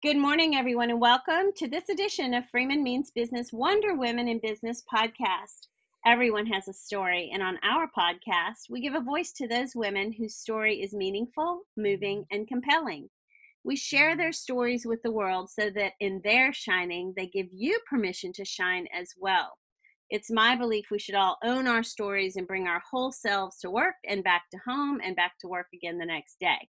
Good morning, everyone, and welcome to this edition of Freeman Means Business Wonder Women in Business podcast. Everyone has a story, and on our podcast, we give a voice to those women whose story is meaningful, moving, and compelling. We share their stories with the world so that in their shining, they give you permission to shine as well. It's my belief we should all own our stories and bring our whole selves to work and back to home and back to work again the next day.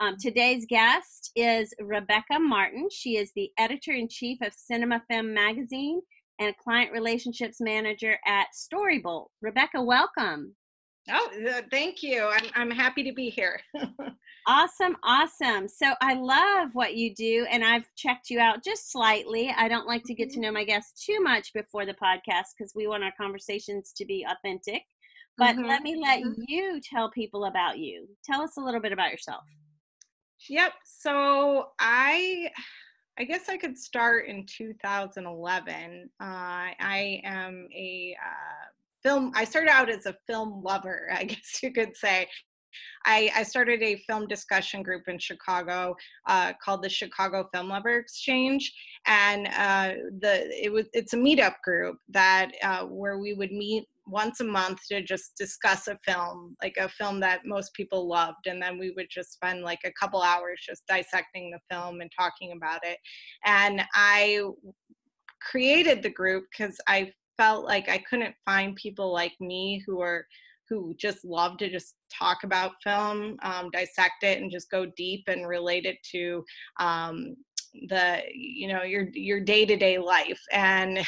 Um, today's guest is Rebecca Martin. She is the editor in chief of Cinema Femme magazine and client relationships manager at Storybolt. Rebecca, welcome. Oh, thank you. I'm, I'm happy to be here. awesome, awesome. So I love what you do, and I've checked you out just slightly. I don't like to get to mm-hmm. know my guests too much before the podcast because we want our conversations to be authentic. But mm-hmm. let me let mm-hmm. you tell people about you. Tell us a little bit about yourself. Yep. So I I guess I could start in 2011. Uh, I am a uh, film, I started out as a film lover, I guess you could say. I, I started a film discussion group in Chicago uh, called the Chicago Film Lover Exchange, and uh, the it was it's a meetup group that uh, where we would meet once a month to just discuss a film, like a film that most people loved. And then we would just spend like a couple hours just dissecting the film and talking about it. And I created the group because I felt like I couldn't find people like me who are who just love to just talk about film, um, dissect it, and just go deep and relate it to um, the you know your your day-to-day life. And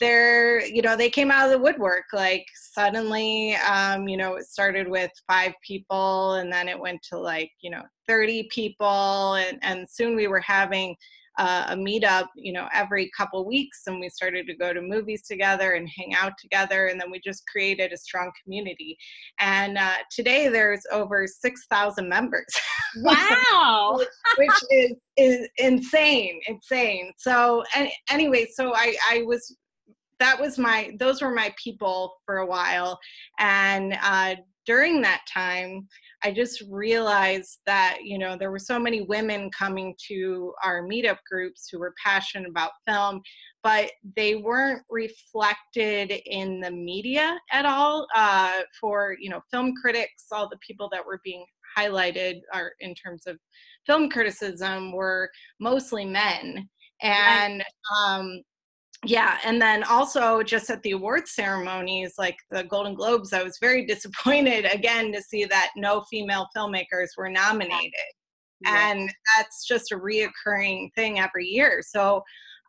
they're you know they came out of the woodwork like suddenly um you know it started with five people and then it went to like you know 30 people and and soon we were having uh, a meetup, you know, every couple weeks, and we started to go to movies together and hang out together, and then we just created a strong community. And uh, today there's over six thousand members. Wow, which, which is is insane, insane. So, and, anyway, so I I was that was my those were my people for a while, and uh, during that time I just realized that, you know, there were so many women coming to our meetup groups who were passionate about film, but they weren't reflected in the media at all. Uh, for, you know, film critics, all the people that were being highlighted are in terms of film criticism were mostly men. And um, yeah and then also just at the award ceremonies like the golden globes i was very disappointed again to see that no female filmmakers were nominated. Yeah. and that's just a reoccurring thing every year. So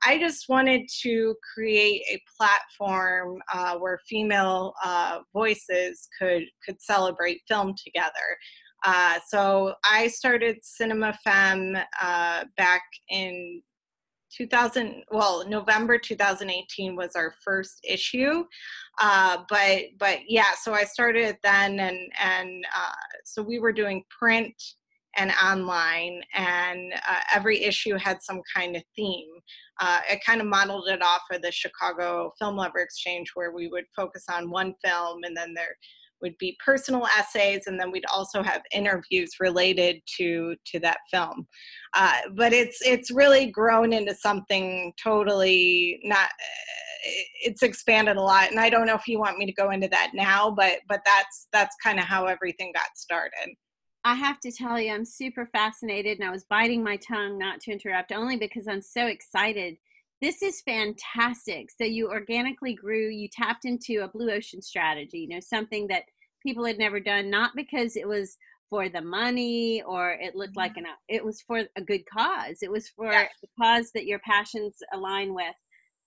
i just wanted to create a platform uh, where female uh, voices could could celebrate film together. Uh, so I started Cinema Femme uh, back in 2000 well november 2018 was our first issue. Uh, but but yeah so i started then and and uh, so we were doing print and online and uh, every issue had some kind of theme. Uh, it kind of modeled it off of the chicago film lover exchange where we would focus on one film and then there would be personal essays and then we'd also have interviews related to to that film. Uh, but it's it's really grown into something totally not it's expanded a lot and i don't know if you want me to go into that now but but that's that's kind of how everything got started. I have to tell you, I'm super fascinated, and I was biting my tongue not to interrupt, only because I'm so excited this is fantastic. So you organically grew, you tapped into a blue ocean strategy, you know, something that people had never done, not because it was for the money or it looked like mm-hmm. an it was for a good cause. It was for yes. the cause that your passions align with.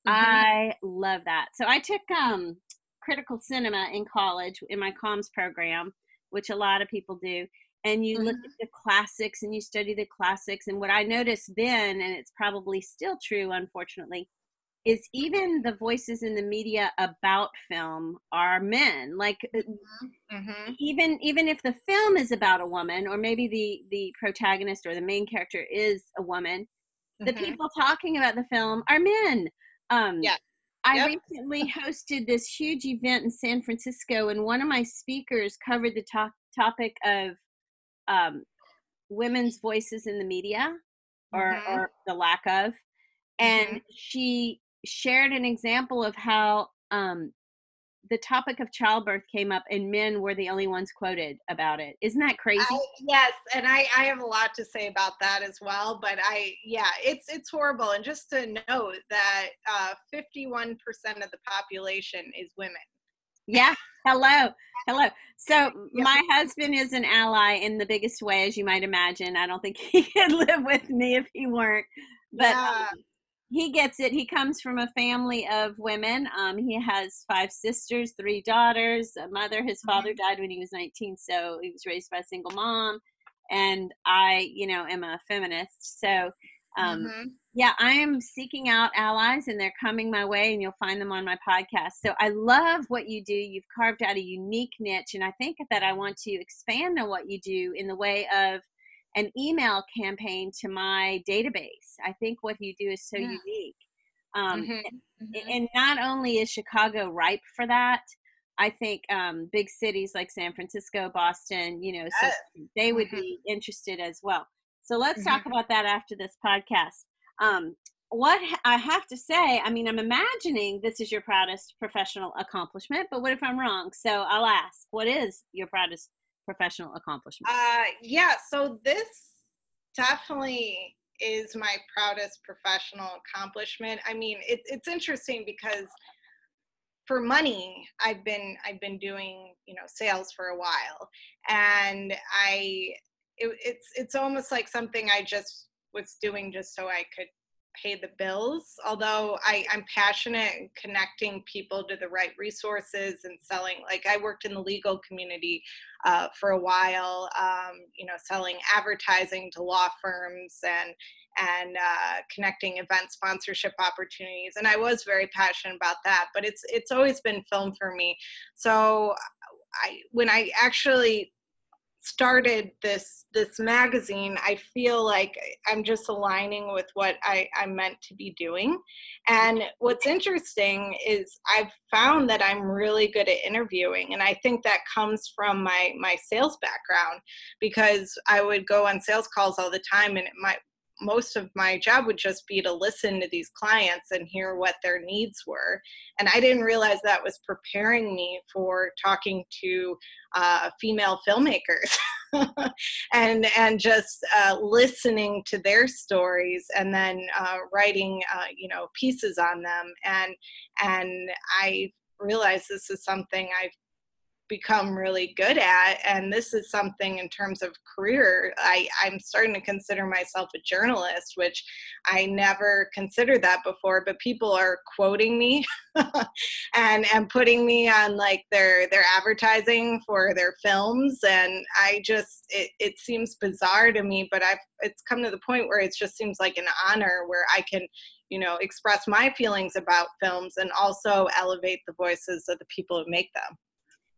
Mm-hmm. I love that. So I took um critical cinema in college in my comms program, which a lot of people do and you mm-hmm. look at the classics and you study the classics and what i noticed then and it's probably still true unfortunately is even the voices in the media about film are men like uh, mm-hmm. mm-hmm. even even if the film is about a woman or maybe the the protagonist or the main character is a woman the mm-hmm. people talking about the film are men um yeah I yep. recently hosted this huge event in San Francisco, and one of my speakers covered the to- topic of um, women's voices in the media or, Mhm. or the lack of. And Mhm. she shared an example of how um, the topic of childbirth came up and men were the only ones quoted about it. Isn't that crazy? I, yes, and I, I have a lot to say about that as well. But I, yeah, it's it's horrible. And just to note that uh, 51% of the population is women. Yeah. Hello. Hello. So Yeah. my husband is an ally in the biggest way, as you might imagine. I don't think he could live with me if he weren't. But Yeah. um, he gets it. He comes from a family of women. Um, he has five sisters, three daughters, a mother. His father died when he was 19, so he was raised by a single mom. And I, you know, am a feminist. So um, Mhm. Yeah, I am seeking out allies and they're coming my way, and you'll find them on my podcast. So I love what you do. You've carved out a unique niche, and I think that I want to expand on what you do in the way of an email campaign to my database. I think what you do is so Yeah. unique. Um, Mhm. a- Mhm. And not only is Chicago ripe for that, I think um, big cities like San Francisco, Boston, you know, so they would Mhm. be interested as well. So let's talk about that after this podcast. Um, what I have to say, I mean, I'm imagining this is your proudest professional accomplishment, but what if I'm wrong? So I'll ask, what is your proudest professional accomplishment? Uh, yeah, so this definitely is my proudest professional accomplishment. I mean, it's it's interesting because for money, I've been I've been doing you know sales for a while, and I it, it's it's almost like something I just was doing just so I could pay the bills. Although I, I'm passionate in connecting people to the right resources and selling. Like I worked in the legal community uh, for a while, um, you know, selling advertising to law firms and and uh, connecting event sponsorship opportunities. And I was very passionate about that. But it's it's always been film for me. So I when I actually started this this magazine i feel like i'm just aligning with what I, i'm meant to be doing. And what's interesting is i've found that i'm really good at interviewing and i think that comes from my my sales background because i would go on sales calls all the time and it might most of my job would just be to listen to these clients and hear what their needs were. And i didn't realize that was preparing me for talking to uh, female filmmakers and and just uh, listening to their stories and then uh, writing uh, you know pieces on them. And and i realized this is something i've become really good at and this is something in terms of career I, i'm starting to consider myself a journalist which i never considered that before but people are quoting me and and putting me on like their their advertising for their films and i just it, it seems bizarre to me but i've it's come to the point where it just seems like an honor where i can you know express my feelings about films and also elevate the voices of the people who make them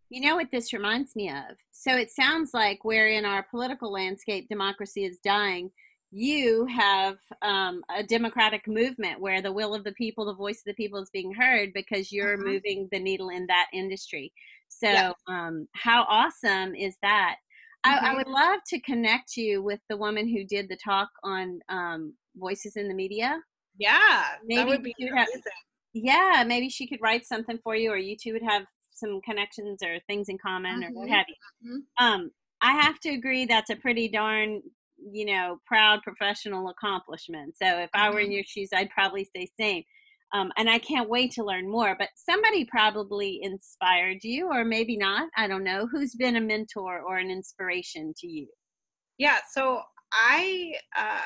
You know what this reminds me of? So it sounds like where in our political landscape democracy is dying, you have um, a democratic movement where the will of the people, the voice of the people is being heard because you're Mhm. moving the needle in that industry. So, Yes. um, how awesome is that? I, I Mhm. would love to connect you with the woman who did the talk on um, voices in the media. yeah Maybe that would be you'd have- amazing Yeah, maybe she could write something for you, or you two would have some connections or things in common, or what Mhm. have you. Mhm. Um, I have to agree that's a pretty darn, you know, proud professional accomplishment. So if I were in Mhm. your shoes, I'd probably say same. Um, and I can't wait to learn more. But somebody probably inspired you, or maybe not. I don't know. Who's been a mentor or an inspiration to you? Yeah, so I uh,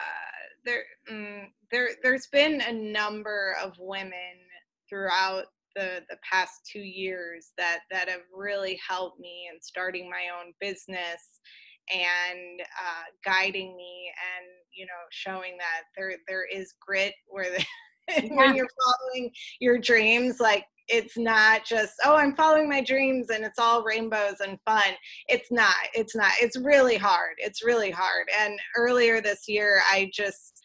there mm, there there's been a number of women throughout the the past two years that that have really helped me in starting my own business and uh, guiding me and you know showing that there there is grit where the, Yeah. when you're following your dreams like it's not just oh i'm following my dreams and it's all rainbows and fun it's not it's not it's really hard it's really hard and earlier this year i just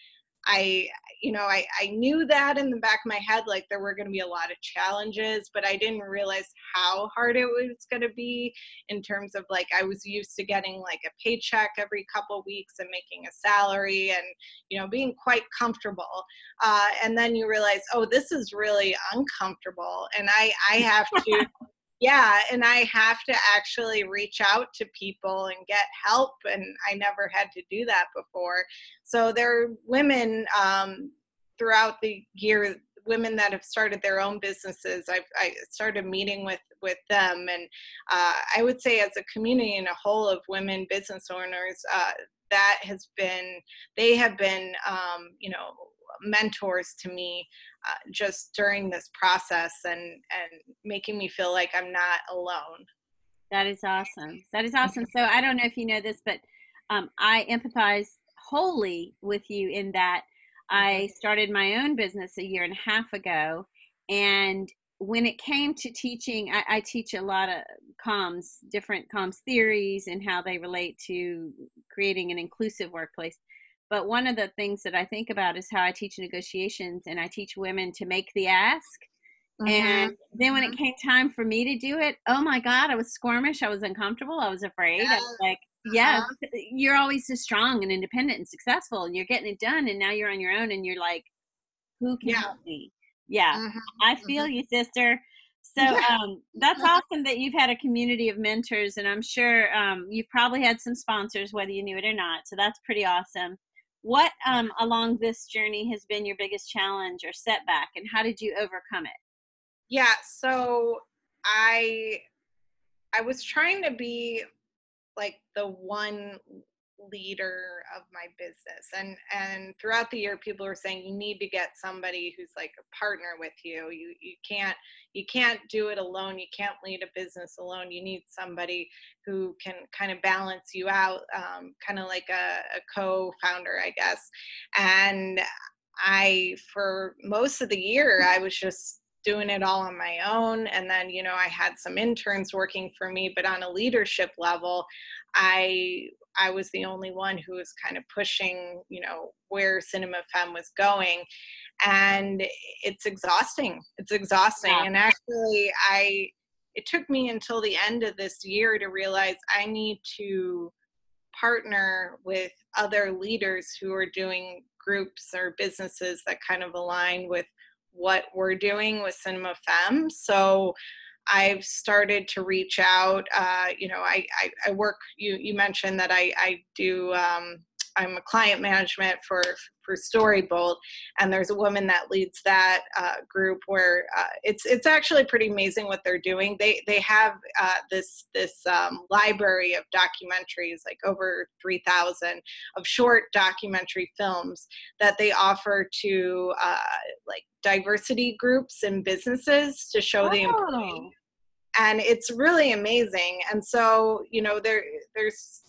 I, you know, I, I knew that in the back of my head, like there were going to be a lot of challenges, but I didn't realize how hard it was going to be in terms of like I was used to getting like a paycheck every couple weeks and making a salary and, you know, being quite comfortable. Uh, and then you realize, oh, this is really uncomfortable. And I, I have to yeah and i have to actually reach out to people and get help and i never had to do that before. So there are women um, throughout the year women that have started their own businesses. I've I started meeting with with them and uh, i would say as a community in a whole of women business owners uh, that has been they have been um, you know mentors to me uh, just during this process and and making me feel like I'm not alone. That is awesome. That is awesome. So I don't know if you know this, but um, I empathize wholly with you in that I mm-hmm. started my own business a year and a half ago, and when it came to teaching, I, I, teach a lot of comms, different comms theories and how they relate to creating an inclusive workplace. But one of the things that I think about is how I teach negotiations and I teach women to make the ask. Mm-hmm. And then when it mm-hmm. came time for me to do it, oh my God, I was squirmish. I was uncomfortable. I was afraid. I was like, yeah, uh-huh. you're always so strong and independent and successful and you're getting it done. And now you're on your own and you're like, who can yeah. help me? Yeah, mm-hmm. I feel mm-hmm. you, sister. So um, that's awesome that you've had a community of mentors, and I'm sure um, you've probably had some sponsors, whether you knew it or not. So that's pretty awesome what um, along this journey has been your biggest challenge or setback and how did you overcome it? Yeah so i i was trying to be like the one leader of my business. And and throughout the year people were saying you need to get somebody who's like a partner with you. You you can't you can't do it alone. You can't lead a business alone. You need somebody who can kind of balance you out um, kind of like a, a co-founder i guess. And i for most of the year i was just doing it all on my own. And then you know i had some interns working for me but on a leadership level i I was the only one who was kind of pushing, you know, where Cinema Femme was going. And it's exhausting. It's exhausting. Yeah. And actually, I, it took me until the end of this year to realize I need to partner with other leaders who are doing groups or businesses that kind of align with what we're doing with Cinema Femme. So I've started to reach out. Uh, you know, I, I, I, work. You you mentioned that I I do. Um, I'm a client management for for Storybolt, and there's a woman that leads that uh, group where uh, it's it's actually pretty amazing what they're doing. They they have uh, this this um, library of documentaries, like over three thousand of short documentary films that they offer to uh, like diversity groups and businesses to show oh. the employees and it's really amazing and so you know there there's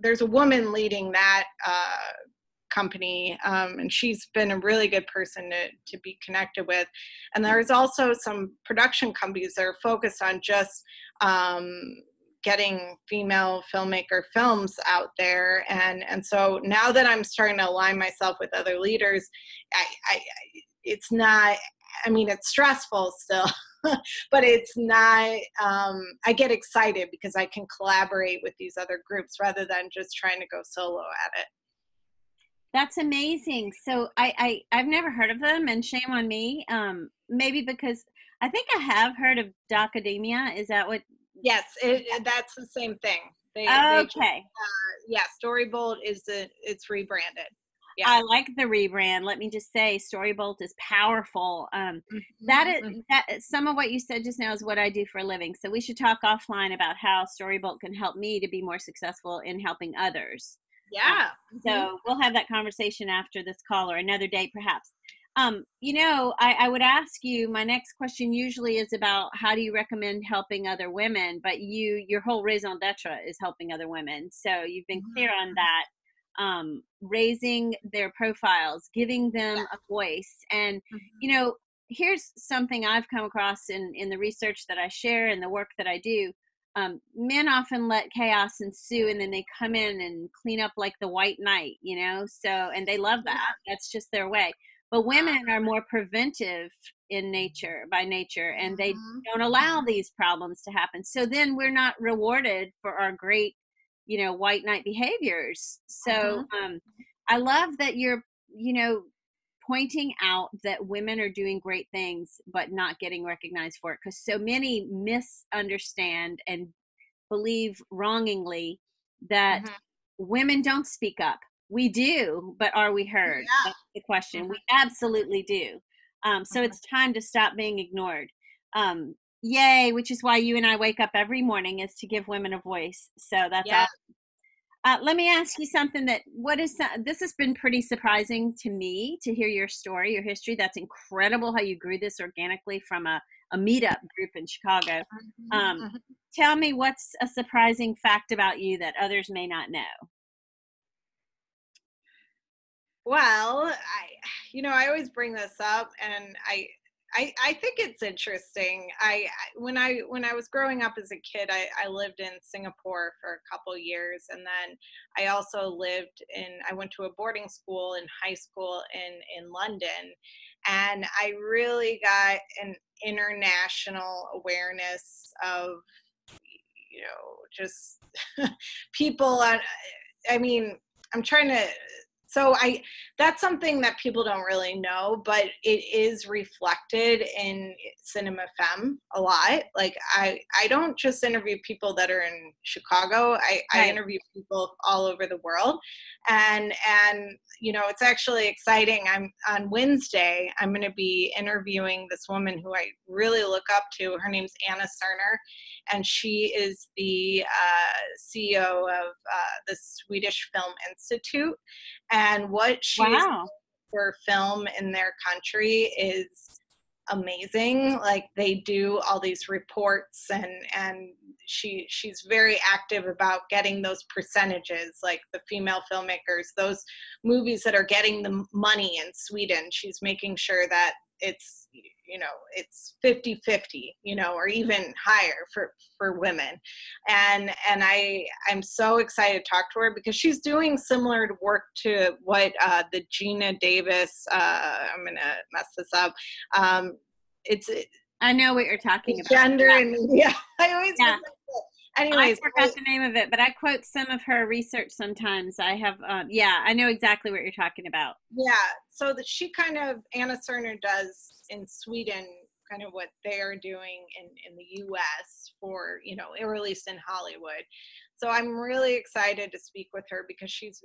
there's a woman leading that uh, company um, and she's been a really good person to, to be connected with. And there's also some production companies that are focused on just um, getting female filmmaker films out there. And and so now that i'm starting to align myself with other leaders I, I it's not i mean it's stressful still but it's not um, i get excited because i can collaborate with these other groups rather than just trying to go solo at it. That's amazing. So i, I i've never heard of them and shame on me. Um, maybe because i think i have heard of docademia is that what yes it, that's the same thing. They, okay. they, uh, yeah storybolt is the it's rebranded yeah. I like the rebrand. Let me just say, Storybolt is powerful. Um, mm-hmm. that is mm-hmm. that. Some of what you said just now is what I do for a living. So we should talk offline about how Storybolt can help me to be more successful in helping others. Yeah. Um, so mm-hmm. we'll have that conversation after this call or another day, perhaps. Um, you know, I, I would ask you. My next question usually is about how do you recommend helping other women, but you, your whole raison d'être is helping other women. So you've been clear on mm-hmm. that um, raising their profiles, giving them yeah. a voice. And, mm-hmm. you know, here's something I've come across in, in the research that I share and the work that I do. um, men often let chaos ensue and then they come in and clean up like the white knight, you know? So, and they love that. That's just their way. But women are more preventive in nature, by nature, and they mm-hmm. don't allow these problems to happen. So then we're not rewarded for our great, you know, white knight behaviors. So mm-hmm. um, I love that you're, you know, pointing out that women are doing great things but not getting recognized for it because so many misunderstand and believe wrongingly that mm-hmm. women don't speak up we do but are we heard yeah. that's the question mm-hmm. we absolutely do um, so mm-hmm. it's time to stop being ignored um, yay which is why you and i wake up every morning is to give women a voice so that's yeah. awesome. Uh, let me ask you something that what is this has been pretty surprising to me to hear your story, your history. That's incredible how you grew this organically from a, a meetup group in Chicago. Mm-hmm, um, mm-hmm. tell me what's a surprising fact about you that others may not know. Well, I, you know, I always bring this up, and I, I, I think it's interesting. I when I when I was growing up as a kid, I, I lived in Singapore for a couple years, and then I also lived in. I went to a boarding school in high school in in London, and I really got an international awareness of you know just people. On, I mean, I'm trying to so i that's something that people don't really know but it is reflected in cinema femme a lot. Like i i don't just interview people that are in chicago. I right. i interview people all over the world. And and you know it's actually exciting. I'm on wednesday i'm going to be interviewing this woman who i really look up to. Her name's anna serner and she is the uh, ceo of uh, the swedish film institute. and what she wow. for film in their country is amazing like they do all these reports and and she she's very active about getting those percentages like the female filmmakers those movies that are getting the money in Sweden she's making sure that it's you know it's 50 50 you know or even higher for for women. And and i i'm so excited to talk to her because she's doing similar work to what uh, the geena davis uh, i'm gonna mess this up um, it's i know what you're talking about gender yeah. and media i always yeah. Anyways, I forgot I, the name of it, but I quote some of her research sometimes. I have, um, yeah, I know exactly what you're talking about. Yeah, so that she kind of Anna Serner does in Sweden, kind of what they are doing in in the U.S. for you know, or at least in Hollywood. So I'm really excited to speak with her because she's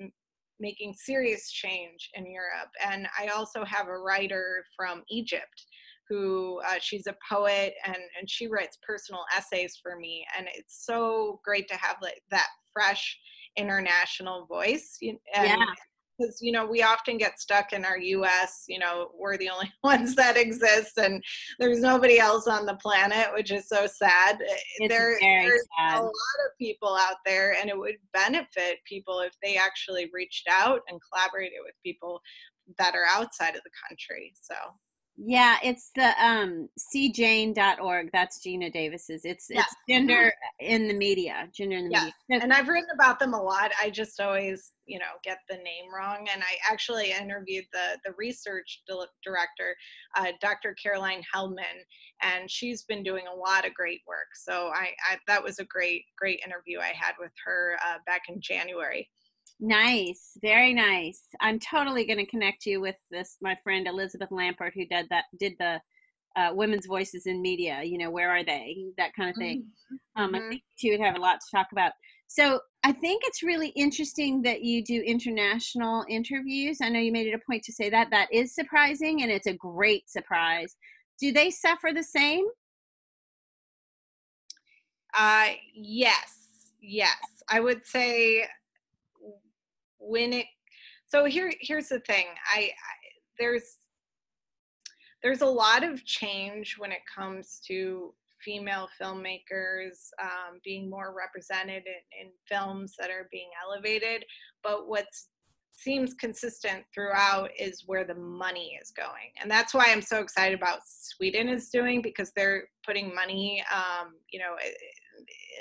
making serious change in Europe, and I also have a writer from Egypt who uh, she's a poet and and she writes personal essays for me and it's so great to have like that fresh international voice and, yeah. because you know we often get stuck in our us you know we're the only ones that exist and there's nobody else on the planet which is so sad. It's there, there's sad. a lot of people out there and it would benefit people if they actually reached out and collaborated with people that are outside of the country so yeah, it's the um seejane.org. That's Geena Davis's. It's it's gender in the media, gender in the media. and I've written about them a lot. I just always, you know, get the name wrong. And I actually interviewed the the research director, uh, Dr. Caroline Heldman, and she's been doing a lot of great work. So I, I that was a great great interview I had with her uh, back in January. Nice, very nice. I'm totally going to connect you with this my friend Elizabeth Lampert who did that did the uh, women's voices in media. You know, where are they? That kind of thing. Mm-hmm. Um, I mm-hmm. think she would have a lot to talk about. So I think it's really interesting that you do international interviews. I know you made it a point to say that. That is surprising, and it's a great surprise. Do they suffer the same? Uh, yes, yes. I would say when it so here here's the thing. I, I there's there's a lot of change when it comes to female filmmakers um, being more represented in, in, films that are being elevated. But what seems consistent throughout is where the money is going. And that's why i'm so excited about sweden is doing because they're putting money um, you know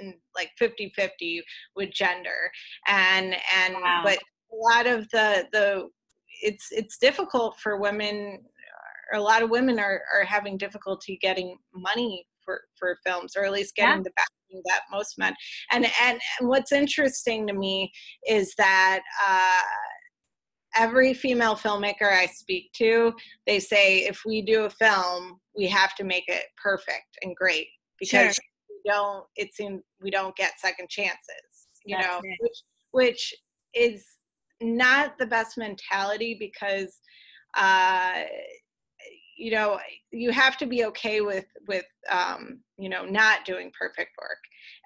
in like 50 50 with gender. And and Wow. but a lot of the the it's it's difficult for women a lot of women are are having difficulty getting money for for films or at least getting Yeah. the backing that most men and and, and what's interesting to me is that uh every female filmmaker i speak to they say if we do a film we have to make it perfect and great because Sure. we don't it seems we don't get second chances you That's know it. which which is not the best mentality because uh you know you have to be okay with with um you know not doing perfect work.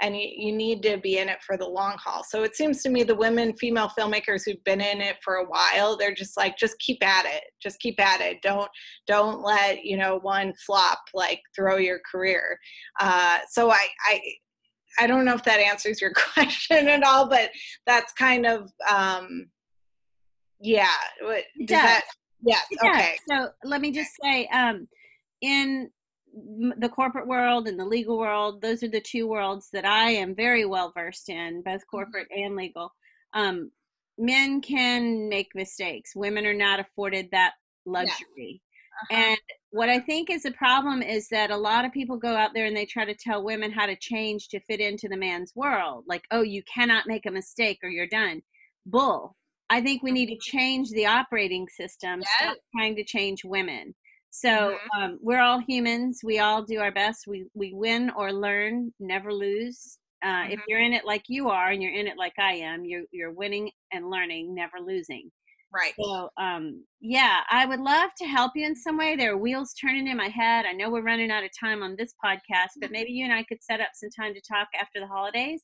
And you, you need to be in it for the long haul. So it seems to me the women female filmmakers who've been in it for a while they're just like just keep at it. Just keep at it. Don't don't let you know one flop like throw your career. Uh so i i i don't know if that answers your question at all but that's kind of um yeah what does that yes okay So let me just say, um, in the corporate world and the legal world, those are the two worlds that I am very well versed in, both corporate and legal. Um, men can make mistakes. Women are not afforded that luxury. Uh-huh. And what I think is a problem is that a lot of people go out there and they try to tell women how to change to fit into the man's world. Like, oh, you cannot make a mistake or you're done. Bull. I think we need to change the operating system, stop trying to change women. So um, we're all humans. We all do our best. We we win or learn, never lose. Uh, If Mhm. you're in it like you are, and you're in it like I am, you're you're winning and learning, never losing. right So, um, yeah, I would love to help you in some way. There are wheels turning in my head. I know we're running out of time on this podcast, but maybe you and I could set up some time to talk after the holidays.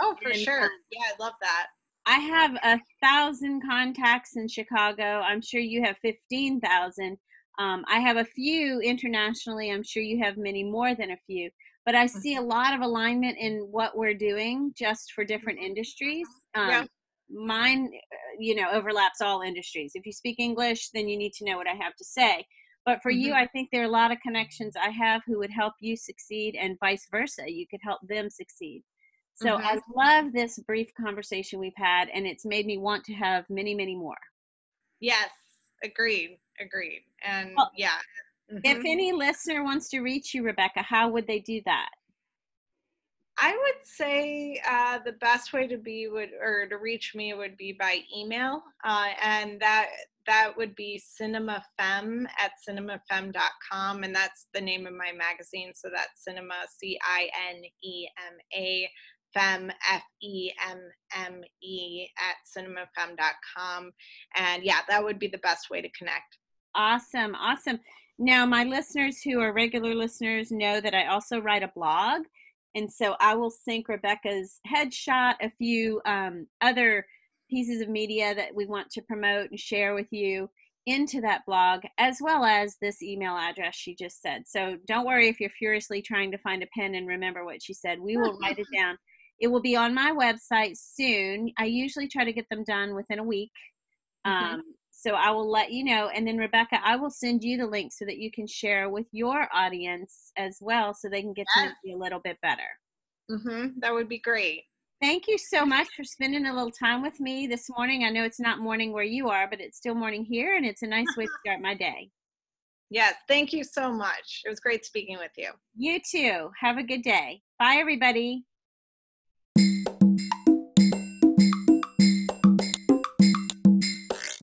oh for and, sure um, yeah i love that I have a thousand contacts in Chicago. I'm sure you have 15,000. Um, I have a few internationally. I'm sure you have many more than a few. But I see a lot of alignment in what we're doing just for different industries. Um, Yeah. Mine, you know, overlaps all industries. If you speak English, then you need to know what I have to say. But for you, Mhm. I think there are a lot of connections I have who would help you succeed, and vice versa. You could help them succeed. So I love this brief conversation we've had, and it's made me want to have many, many more. yes agreed agreed and Well, yeah If Mhm. any listener wants to reach you, Rebecca, how would they do that? I would say uh, the best way to be would or to reach me would be by email, uh, and that that would be cinemafemme at cinemafemme.com, and that's the name of my magazine. So that's cinema c i n e m a fem f e m m e at cinemafemme.com, and yeah, that would be the best way to connect. Awesome, awesome. Now, my listeners who are regular listeners know that I also write a blog. And so I will sync Rebecca's headshot, a few um, other pieces of media that we want to promote and share with you into that blog, as well as this email address she just said. So don't worry if you're furiously trying to find a pen and remember what she said. We will write it down. It will be on my website soon. I usually try to get them done within a week. Mhm. Um, so I will let you know. And then, Rebecca, I will send you the link so that you can share with your audience as well so they can get to know you a little bit better. hmm That would be great. Thank you so much for spending a little time with me this morning. I know it's not morning where you are, but it's still morning here, and it's a nice way to start my day. Yes, thank you so much. It was great speaking with you. You too. Have a good day. Bye, everybody.